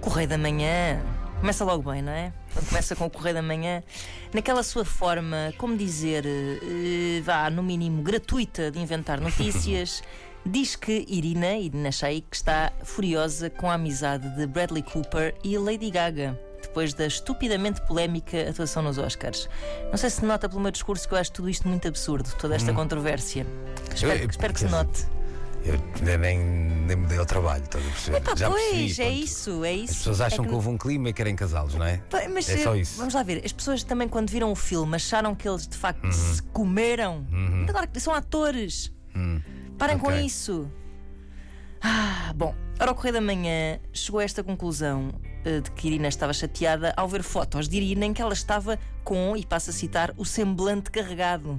Correio da Manhã. Começa logo bem, não é? Começa com o Correio da Manhã, naquela sua forma, como dizer, eh, vá, no mínimo, gratuita de inventar notícias, diz que Irina, Irina Shayk, está furiosa com a amizade de Bradley Cooper e Lady Gaga. Depois da estupidamente polémica atuação nos Oscars. Não sei se nota pelo meu discurso que eu acho tudo isto muito absurdo, toda esta controvérsia. Espero, Eu- eu- espero que se note. Eu nem, nem me dei ao trabalho, estás a perceber? Epá, Já pois, percebi, é pronto. isso, é isso. As pessoas acham É que... houve um clima e querem casá-los, não é? Mas É eh, só isso. vamos lá ver, as pessoas também quando viram o filme acharam que eles de facto Uhum. se comeram. Agora que são atores. Parem com Ok. isso. Ah, bom, ora, o Correio da Manhã chegou a esta conclusão eh, de que Irina estava chateada ao ver fotos de Irina em que ela estava com, e passo a citar, o semblante carregado.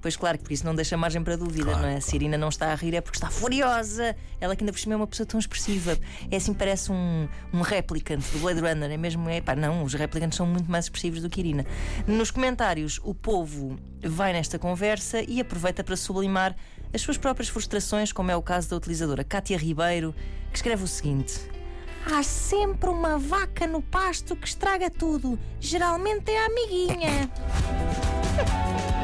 Pois claro que por isso não deixa margem para dúvida, Claro, não é? Se a Irina não está a rir é porque está furiosa. Ela que ainda por cima é uma pessoa tão expressiva. É assim, parece um, um replicante do Blade Runner. É mesmo, é pá, não, os replicantes são muito mais expressivos do que Irina. Nos comentários, o povo vai nesta conversa e aproveita para sublimar as suas próprias frustrações, como é o caso da utilizadora Cátia Ribeiro, que escreve o seguinte. Há sempre uma vaca no pasto que estraga tudo. Geralmente é a amiguinha.